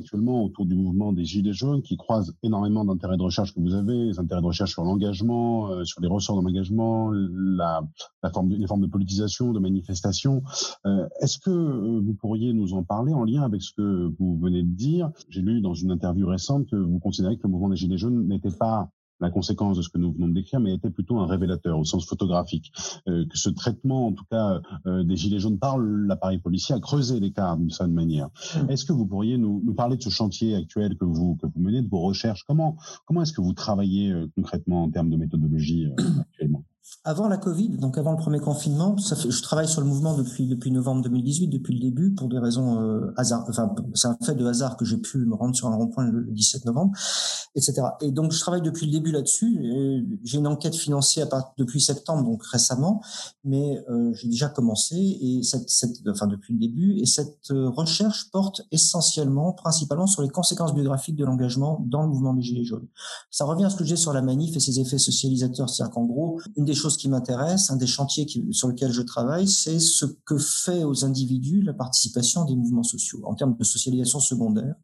actuellement autour du mouvement des Gilets jaunes qui croise énormément d'intérêts de recherche que vous avez, les intérêts de recherche sur l'engagement, euh, sur les ressorts de l'engagement, la, la forme les formes de politisation, de manifestation. Euh, Est-ce que euh, vous pourriez nous en parler en lien avec ce que vous venez de dire? J'ai lu dans une interview récente que vous considérez que le mouvement des Gilets jaunes n'était pas la conséquence de ce que nous venons de décrire, mais était plutôt un révélateur au sens photographique. Euh, que ce traitement, en tout cas, euh, des Gilets jaunes par l'appareil policier a creusé l'écart d'une certaine manière. Mmh. Est-ce que vous pourriez nous, nous, parler de ce chantier actuel que vous, que vous menez, de vos recherches? Comment, comment est-ce que vous travaillez euh, concrètement en termes de méthodologie actuellement? Avant la Covid, donc avant le premier confinement, je travaille sur le mouvement depuis novembre 2018, depuis le début, pour des raisons euh, hasard. Enfin, c'est un fait de hasard que j'ai pu me rendre sur un rond-point le 17 novembre, etc. Et donc, je travaille depuis le début là-dessus. J'ai une enquête financée à part, depuis septembre, donc récemment, mais euh, j'ai déjà commencé et cette, enfin depuis le début. Et cette euh, recherche porte essentiellement, principalement, sur les conséquences biographiques de l'engagement dans le mouvement des Gilets jaunes. Ça revient à ce que disais sur la manif et ses effets socialisateurs, c'est-à-dire qu'en gros, une des choses qui m'intéresse, un des chantiers sur lequel je travaille, c'est ce que fait aux individus la participation des mouvements sociaux en termes de socialisation secondaire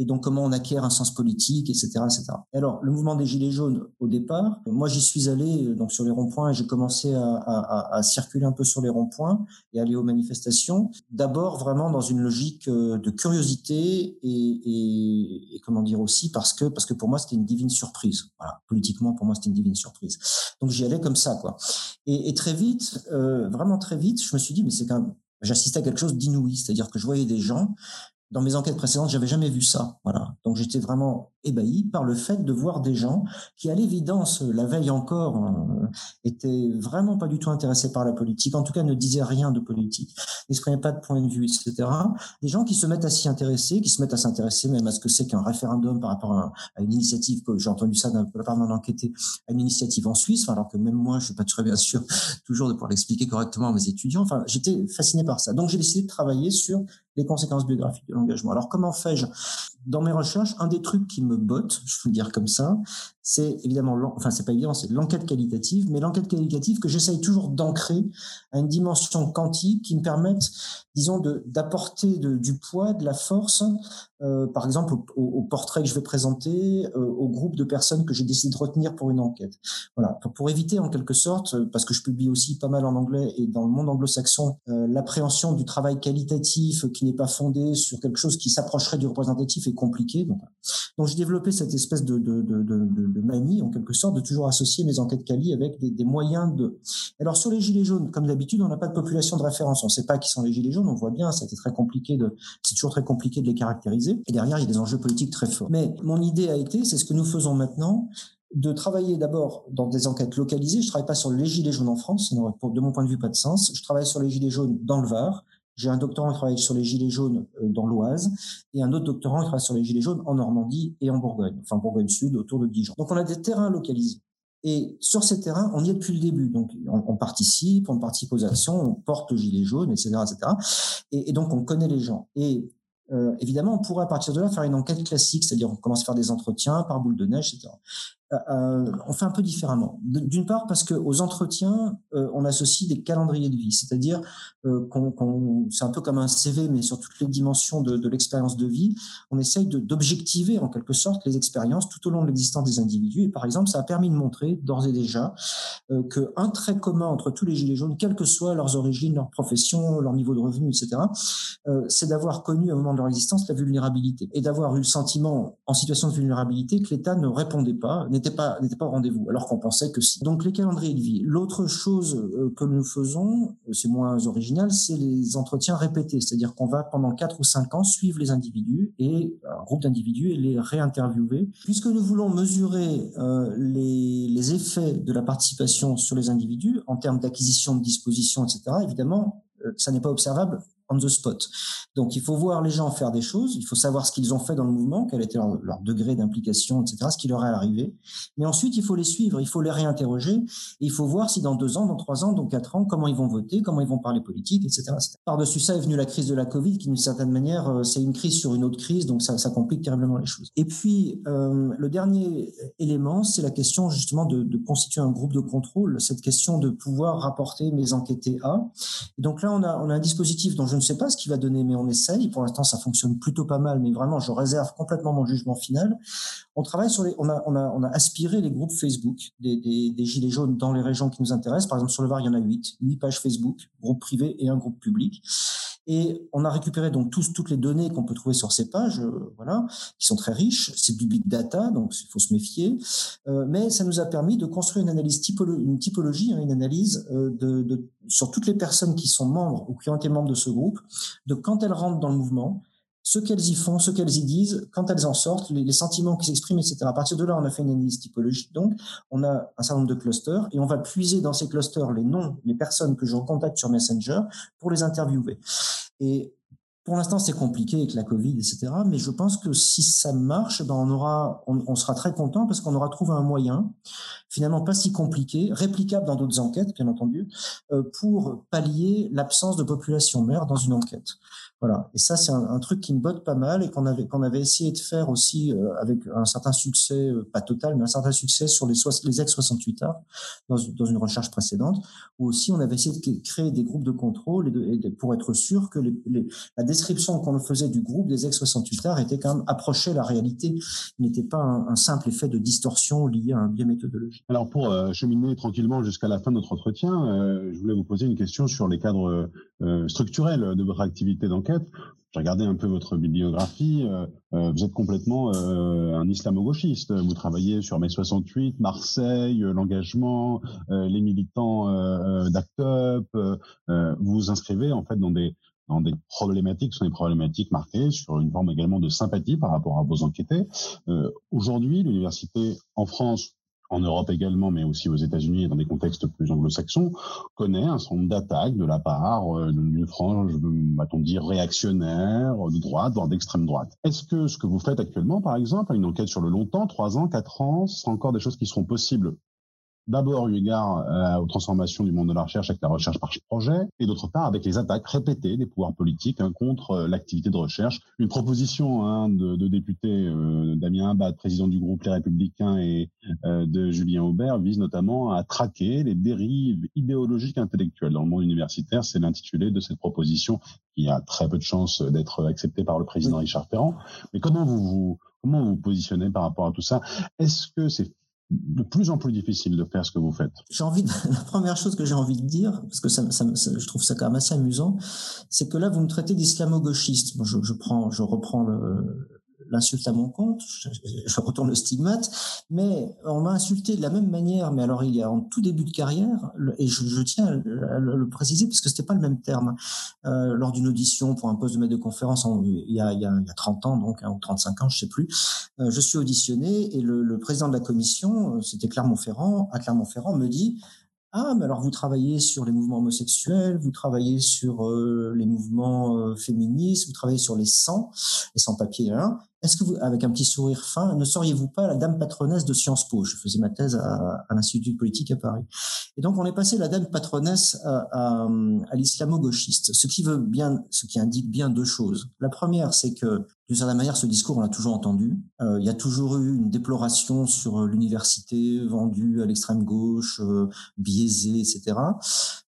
et donc comment on acquiert un sens politique, etc., etc. alors, le mouvement des Gilets jaunes, au départ, moi j'y suis allé euh, donc sur les ronds-points et j'ai commencé à, circuler un peu sur les ronds-points et aller aux manifestations. D'abord vraiment dans une logique euh, de curiosité et, comment dire aussi parce que parce que pour moi c'était une divine surprise. Voilà, politiquement pour moi c'était une divine surprise. Donc j'y allais comme ça quoi. Et, très vite, euh, vraiment très vite, je me suis dit mais c'est quand j'assistais à quelque chose d'inouï, c'est-à-dire que je voyais des gens dans mes enquêtes précédentes, j'avais jamais vu ça. Voilà. Donc j'étais vraiment ébahi par le fait de voir des gens qui, à l'évidence, la veille encore, euh, étaient vraiment pas du tout intéressés par la politique, en tout cas ne disaient rien de politique, n'exprimaient pas de point de vue, etc. Des gens qui se mettent à s'y intéresser, qui se mettent à s'intéresser même à ce que c'est qu'un référendum par rapport à, une initiative, j'ai entendu ça de la part d'un enquêté, à une initiative en Suisse, alors que même moi, je suis pas très bien sûr toujours de pouvoir l'expliquer correctement à mes étudiants. Enfin, j'étais fasciné par ça. Donc j'ai décidé de travailler sur les conséquences biographiques de l'engagement. Alors comment fais-je? Dans mes recherches, un des trucs qui me botte, je peux le dire comme ça, c'est évidemment, enfin c'est pas évident, c'est l'enquête qualitative, mais l'enquête qualitative que j'essaye toujours d'ancrer à une dimension quantique qui me permette, disons, d'apporter du poids, de la force, euh, par exemple au, au, portrait que je vais présenter, euh, au groupe de personnes que j'ai décidé de retenir pour une enquête. Voilà, pour, éviter en quelque sorte, parce que je publie aussi pas mal en anglais et dans le monde anglo-saxon, euh, l'appréhension du travail qualitatif qui n'est pas fondé sur quelque chose qui s'approcherait du représentatif compliqué. Donc, j'ai développé cette espèce de, manie, en quelque sorte, de toujours associer mes enquêtes quali avec des, des moyens de... Alors sur les gilets jaunes, comme d'habitude, on n'a pas de population de référence. On ne sait pas qui sont les gilets jaunes, on voit bien, c'était très compliqué de... C'est toujours très compliqué de les caractériser. Et derrière, il y a des enjeux politiques très forts. Mais mon idée a été, c'est ce que nous faisons maintenant, de travailler d'abord dans des enquêtes localisées. Je travaille pas sur les gilets jaunes en France, ça n'aurait de mon point de vue pas de sens. Je travaille sur les gilets jaunes dans le Var, j'ai un doctorant qui travaille sur les gilets jaunes euh, dans l'Oise et un autre doctorant qui travaille sur les gilets jaunes en Normandie et en Bourgogne, enfin Bourgogne Sud, autour de Dijon. Donc on a des terrains localisés. Et sur ces terrains, on y est depuis le début. Donc, on, participe, on participe aux actions, on porte le gilet jaune, etc., etc. Et, et donc, on connaît les gens. Et euh, évidemment, on pourrait à partir de là faire une enquête classique, c'est-à-dire on commence à faire des entretiens par boule de neige, etc. Euh, euh, on fait un peu différemment. D'une part parce que aux entretiens, euh, on associe des calendriers de vie, c'est-à-dire qu'on, c'est un peu comme un CV, mais sur toutes les dimensions de, de l'expérience de vie, on essaye d'objectiver en quelque sorte les expériences tout au long de l'existence des individus. Et par exemple, ça a permis de montrer d'ores et déjà euh, qu'un trait commun entre tous les gilets jaunes, quelles que soient leurs origines, leur profession, leur niveau de revenu, etc., euh, c'est d'avoir connu au moment de leur existence la vulnérabilité et d'avoir eu le sentiment en situation de vulnérabilité que l'État ne répondait pas, n'était pas n'était pas au rendez-vous, alors qu'on pensait que si. Donc les calendriers de vie. L'autre chose euh, que nous faisons, euh, c'est moins original, c'est les entretiens répétés, c'est-à-dire qu'on va pendant quatre ou cinq ans suivre les individus et un groupe d'individus et les réinterviewer, puisque nous voulons mesurer euh, les, les effets de la participation sur les individus en termes d'acquisition de dispositions, etc. Évidemment, ça n'est pas observable on the spot. Donc il faut voir les gens faire des choses, il faut savoir ce qu'ils ont fait dans le mouvement, quel était leur, degré d'implication, etc., ce qui leur est arrivé. Mais ensuite, il faut les suivre, il faut les réinterroger, et il faut voir si dans deux ans, dans trois ans, dans quatre ans, comment ils vont voter, comment ils vont parler politique, etc. Par-dessus ça est venue la crise de la Covid, qui d'une certaine manière, euh, c'est une crise sur une autre crise, donc ça, complique terriblement les choses. Et puis, euh, le dernier élément, c'est la question justement de, constituer un groupe de contrôle, cette question de pouvoir rapporter mes enquêtés à. Donc là, on a, on a un dispositif dont je ne sais pas ce qu'il va donner, mais on essaye. Pour l'instant, ça fonctionne plutôt pas mal, mais vraiment, je réserve complètement mon jugement final. On travaille sur les, on a, on a, on a aspiré les groupes Facebook des, des, des, gilets jaunes dans les régions qui nous intéressent. Par exemple, sur le Var, il y en a huit, huit pages Facebook, groupe privé et un groupe public. Et on a récupéré donc toutes les données qu'on peut trouver sur ces pages, euh, voilà, qui sont très riches. C'est du big data, donc il faut se méfier. Euh, mais ça nous a permis de construire une analyse typologie, hein, une analyse euh, de, sur toutes les personnes qui sont membres ou qui ont été membres de ce groupe, de quand elles rentrent dans le mouvement, ce qu'elles y font, ce qu'elles y disent, quand elles en sortent, les, sentiments qui s'expriment, etc. À partir de là, on a fait une analyse typologique. Donc, on a un certain nombre de clusters et on va puiser dans ces clusters les noms, les personnes que je contacte sur Messenger pour les interviewer. Et pour l'instant, c'est compliqué avec la Covid, etc. Mais je pense que si ça marche, ben on aura, on, sera très content parce qu'on aura trouvé un moyen, finalement pas si compliqué, réplicable dans d'autres enquêtes, bien entendu, euh, pour pallier l'absence de population mère dans une enquête. Voilà. Et ça, c'est un, truc qui me botte pas mal et qu'on avait qu'on avait essayé de faire aussi euh, avec un certain succès, euh, pas total, mais un certain succès sur les, les ex 68 a dans, dans une recherche précédente, où aussi on avait essayé de créer des groupes de contrôle pour être sûr que les, les, la description qu'on faisait du groupe des ex 68 a était quand même approchée la réalité, n'était pas un, simple effet de distorsion lié à un biais méthodologique. Alors pour euh, cheminer tranquillement jusqu'à la fin de notre entretien, je voulais vous poser une question sur les cadres structurels de votre activité d'enquête j'ai regardé un peu votre bibliographie. Euh, euh, vous êtes complètement euh, un islamo-gauchiste. Vous travaillez sur mai 68, Marseille, l'engagement, les militants d'ACT UP. vous vous inscrivez en fait dans des dans des problématiques, sont des problématiques marquées sur une forme également de sympathie par rapport à vos enquêtés. Aujourd'hui, l'université en France en Europe également, mais aussi aux États-Unis et dans des contextes plus anglo-saxons, connaît un certain nombre d'attaques de la part euh, d'une frange, va-t-on dire, réactionnaire, de droite, voire d'extrême droite. Est-ce que ce que vous faites actuellement, par exemple, une enquête sur le long temps, trois ans, quatre ans, ce sera encore des choses qui seront possibles D'abord, eu égard euh, aux transformations du monde de la recherche avec la recherche par projet, et d'autre part avec les attaques répétées des pouvoirs politiques hein, contre euh, l'activité de recherche. Une proposition hein, de, de, député euh, Damien Abad, président du groupe Les Républicains, et de Julien Aubert vise notamment à traquer les dérives idéologiques intellectuelles dans le monde universitaire. C'est l'intitulé de cette proposition qui a très peu de chances d'être acceptée par le président Richard Ferrand. Mais comment vous vous comment vous, vous positionnez par rapport à tout ça? Est-ce que c'est de plus en plus difficile de faire ce que vous faites. J'ai envie de, la première chose que j'ai envie de dire, parce que ça, je trouve ça quand même assez amusant, c'est que là vous me traitez d'islamo-gauchiste. je, je prends, je reprends le, l'insulte à mon compte, je, retourne le stigmate, mais on m'a insulté de la même manière, mais alors il y a en tout début de carrière, et je, tiens à le, préciser parce que c'était pas le même terme, euh, lors d'une audition pour un poste de maître de conférence il, y a, il, y a, 30 ans, donc, hein, ou 35 ans, je sais plus, euh, je suis auditionné et le, président de la commission, euh, c'était Clermont-Ferrand, à Clermont-Ferrand, me dit ah, mais alors vous travaillez sur les mouvements homosexuels, vous travaillez sur les mouvements féministes, vous travaillez sur les sangs, les sans-papiers, hein. Est-ce que vous, avec un petit sourire fin, ne seriez-vous pas la dame patronesse de Sciences Po? Je faisais ma thèse à, l'Institut politique à Paris. Et donc on est passé la dame patronesse à, l'islamo-gauchiste, ce qui veut bien, ce qui indique bien deux choses. La première, c'est que d'une certaine manière, ce discours, on l'a toujours entendu. Euh, il y a toujours eu une déploration sur l'université vendue à l'extrême gauche, euh, biaisée, etc.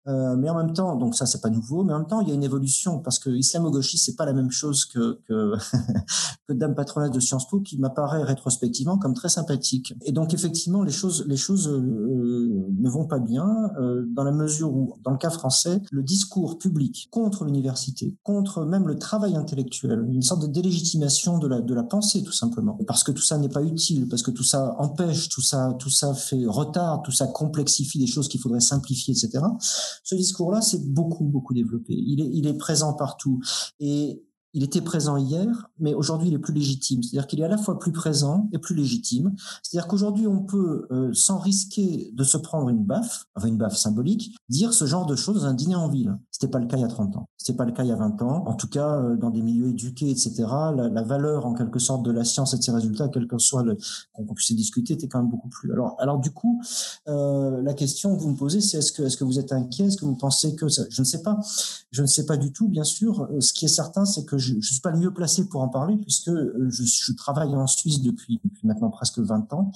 Euh, mais en même temps, donc ça c'est pas nouveau, mais en même temps il y a une évolution parce que islamo-gauchiste c'est pas la même chose que que, que dame patronale de Sciences Po qui m'apparaît rétrospectivement comme très sympathique. Et donc effectivement les choses les choses euh, ne vont pas bien euh, dans la mesure où dans le cas français le discours public contre l'université, contre même le travail intellectuel, une sorte de délégitimation de la de la pensée tout simplement parce que tout ça n'est pas utile, parce que tout ça empêche, tout ça tout ça fait retard, tout ça complexifie des choses qu'il faudrait simplifier, etc. Ce discours-là s'est beaucoup, beaucoup développé. Il est, il est présent partout. Et il était présent hier, mais aujourd'hui il est plus légitime. C'est-à-dire qu'il est à la fois plus présent et plus légitime. C'est-à-dire qu'aujourd'hui on peut, euh, sans risquer de se prendre une baffe, enfin une baffe symbolique, dire ce genre de choses dans un dîner en ville. C'était pas le cas il y a 30 ans. C'était pas le cas il y a 20 ans. En tout cas, euh, dans des milieux éduqués, etc., la, valeur en quelque sorte de la science et de ses résultats, quel que soit qu'on puisse discuter, était quand même beaucoup plus. Alors, alors du coup, euh, la question que vous me posez, c'est est-ce que est-ce que vous êtes inquiet, est-ce que vous pensez que je ne sais pas, je ne sais pas du tout, bien sûr. Ce qui est certain, c'est que je ne suis pas le mieux placé pour en parler puisque euh, je, travaille en Suisse depuis, maintenant presque 20 ans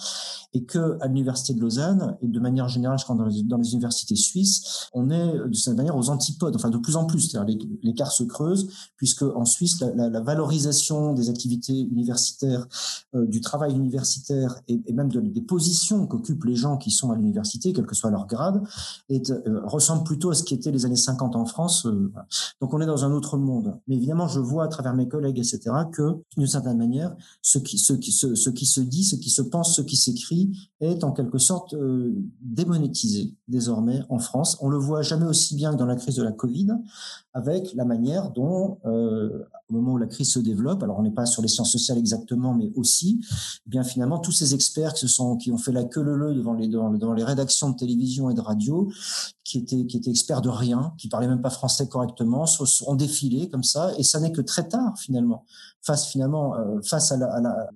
et que à l'université de Lausanne et de manière générale, je crois dans les, universités suisses, on est de cette manière aux antipodes, enfin de plus en plus, c'est-à-dire l'écart se creuse puisque en Suisse la, valorisation des activités universitaires, euh, du travail universitaire et, même de, des positions qu'occupent les gens qui sont à l'université, quel que soit leur grade, euh, ressemble plutôt à ce qui était les années 50 en France. Euh, donc on est dans un autre monde. Mais évidemment, je vois à travers mes collègues, etc., que d'une certaine manière, ce qui, se dit, ce qui se pense, ce qui s'écrit est en quelque sorte euh, démonétisé. Désormais en France. On le voit jamais aussi bien que dans la crise de la Covid, avec la manière dont, euh, au moment où la crise se développe, alors on n'est pas sur les sciences sociales exactement, mais aussi, eh bien finalement tous ces experts qui se sont, qui ont fait la queue leu devant les devant les rédactions de télévision et de radio, qui étaient qui étaient experts de rien, qui parlaient même pas français correctement, ont défilé comme ça, et ça n'est que très tard finalement, face finalement euh, face à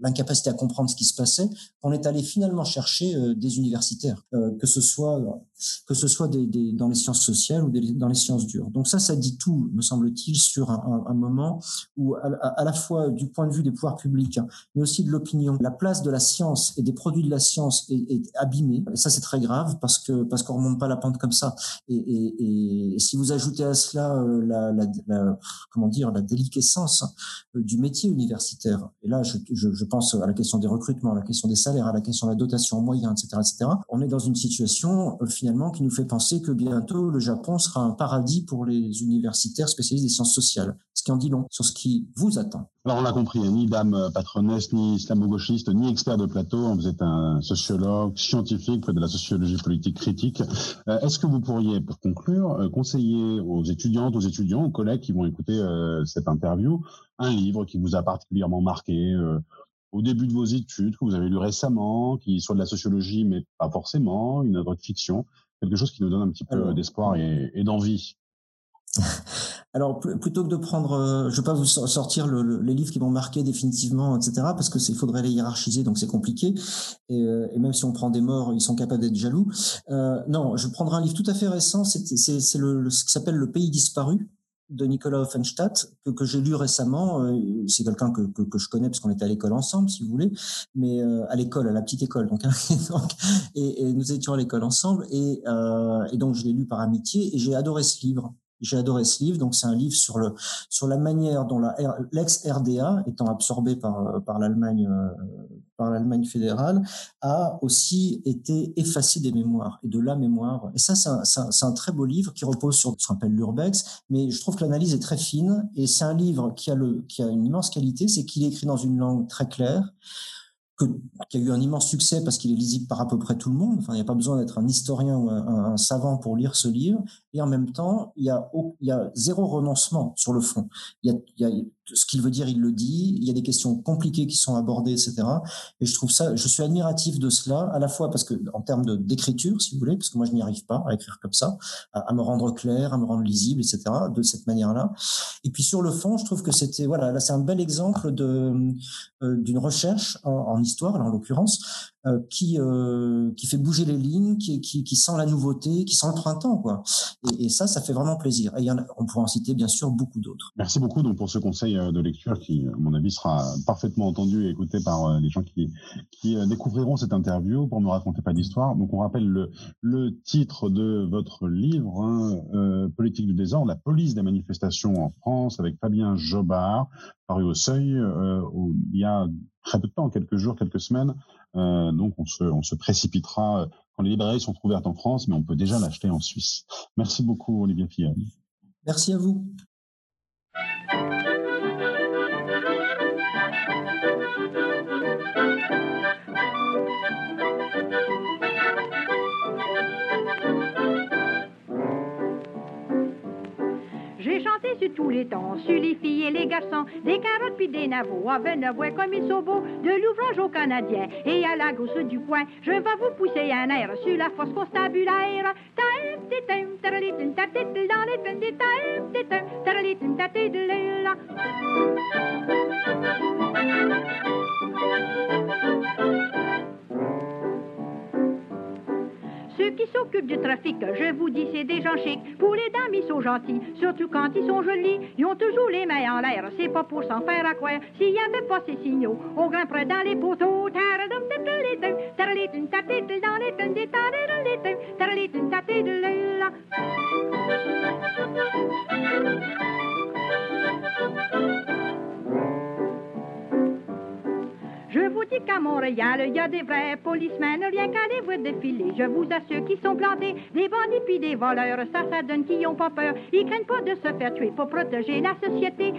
l'incapacité à, comprendre ce qui se passait, on est allé finalement chercher euh, des universitaires, euh, que ce soit que ce soit dans les sciences sociales ou dans les sciences dures. Donc ça, ça dit tout, me semble-t-il, sur un, moment où, à, la fois du point de vue des pouvoirs publics, mais aussi de l'opinion, la place de la science et des produits de la science est, abîmée. Et ça, c'est très grave parce que parce qu'on remonte pas la pente comme ça. Et, si vous ajoutez à cela euh, la, comment dire la déliquescence euh, du métier universitaire, et là, je, pense à la question des recrutements, à la question des salaires, à la question de la dotation en moyen, etc., etc. On est dans une situation euh, finalement qui nous fait penser que bientôt le Japon sera un paradis pour les universitaires spécialisés des sciences sociales. Ce qui en dit long sur ce qui vous attend. Alors on l'a compris, ni dame patronesse, ni islamo-gauchiste, ni expert de plateau. Vous êtes un sociologue scientifique, de la sociologie politique critique. Euh, est-ce que vous pourriez, pour conclure, euh, conseiller aux étudiantes, aux étudiants, aux collègues qui vont écouter euh, cette interview, un livre qui vous a particulièrement marqué au début de vos études, que vous avez lu récemment, qui soit de la sociologie, mais pas forcément, une œuvre de fiction, quelque chose qui nous donne un petit peu d'espoir et, et d'envie Alors plutôt que de prendre, euh, je vais pas vous sortir le, les livres qui m'ont marqué définitivement, etc. Parce que il faudrait les hiérarchiser, donc c'est compliqué. Et, euh, et, même si on prend des morts, ils sont capables d'être jaloux. Euh, non, je prendrai un livre tout à fait récent. C'est le, ce qui s'appelle Le Pays disparu de Nicolas Offenstadt que, que j'ai lu récemment. Euh, c'est quelqu'un que, que, que, je connais parce qu'on était à l'école ensemble, si vous voulez, mais euh, à l'école, à la petite école. Donc, hein, et, et, nous étions à l'école ensemble et, euh, et donc je l'ai lu par amitié et j'ai adoré ce livre. J'ai adoré ce livre. Donc, c'est un livre sur le sur la manière dont la l'ex RDA, étant absorbée par par l'Allemagne par l'Allemagne fédérale, a aussi été effacée des mémoires et de la mémoire. Et ça, c'est un, très beau livre qui repose sur ce qu'on appelle l'urbex, mais je trouve que l'analyse est très fine et c'est un livre qui a, le, qui a une immense qualité, c'est qu'il est écrit dans une langue très claire, qui a eu un immense succès parce qu'il est lisible par à peu près tout le monde. Enfin, il n'y a pas besoin d'être un historien ou un, savant pour lire ce livre. Et en même temps, il y a, il y a zéro renoncement sur le fond. Il y a, il y a ce qu'il veut dire, il le dit. Il y a des questions compliquées qui sont abordées, etc. Et je trouve ça, je suis admiratif de cela, à la fois parce que, en termes d'écriture, si vous voulez, parce que moi je n'y arrive pas à écrire comme ça, à, me rendre clair, à me rendre lisible, etc. De cette manière-là. Et puis sur le fond, je trouve que c'était, voilà, là c'est un bel exemple de euh, d'une recherche en, en histoire, là, en l'occurrence, qui euh, qui fait bouger les lignes, qui, qui, qui sent la nouveauté, qui sent le printemps, quoi. Et, ça, ça fait vraiment plaisir. Et on pourrait en citer bien sûr beaucoup d'autres. Merci beaucoup donc pour ce conseil euh, de lecture qui, à mon avis, sera parfaitement entendu et écouté par les gens qui qui découvriront cette interview pour ne raconter pas d'histoire. Donc on rappelle le le titre de votre livre, hein, euh, Politique du désordre, la police des manifestations en France, avec Fabien Jobard, paru au Seuil euh, il y a très peu de temps, quelques jours, quelques semaines. Euh, donc on se, on se précipitera quand les librairies sont ouvertes en France, mais on peut déjà l'acheter en Suisse. Merci beaucoup Olivier Fillon. Merci à vous. Tous les temps, sur les filles et les garçons, des carottes puis des navots, à Benevois comme ils sont beaux, de l'ouvrage au Canadien et à la gauche du coin, je vais vous pousser un air sur la force constabulaire. Qui s'occupent du trafic, je vous dis, c'est des gens chics. Pour les dames, ils sont gentils, surtout quand ils sont jolis. Ils ont toujours les mains en l'air, c'est pas pour s'en faire à croire. S'il y avait pas ces signaux, on grimperait dans les poteaux. Je vous dis qu'à Montréal, il y a des vrais policemen, rien qu'à les voir défiler. Je vous assure qu'ils sont plantés, des bandits puis des voleurs. Ça, ça donne qu'ils n'ont pas peur. Ils craignent pas de se faire tuer pour protéger la société.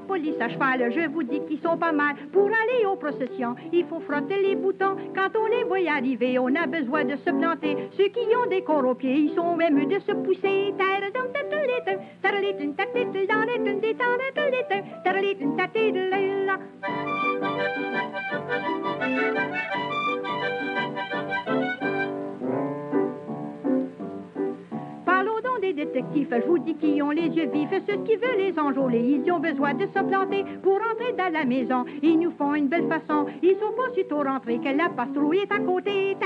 Police à cheval, je vous dis qu'ils sont pas mal. Pour aller aux processions, il faut frotter les boutons. Quand on les voit arriver, on a besoin de se planter. Ceux qui ont des corps aux pieds, ils sont même de se pousser. Je vous dis qu'ils ont les yeux vifs, ceux qui veulent les enjôler, ils ont besoin de se planter pour entrer dans la maison. Ils nous font une belle façon, ils sont pas sitôt rentrés que la patrouille est à côté.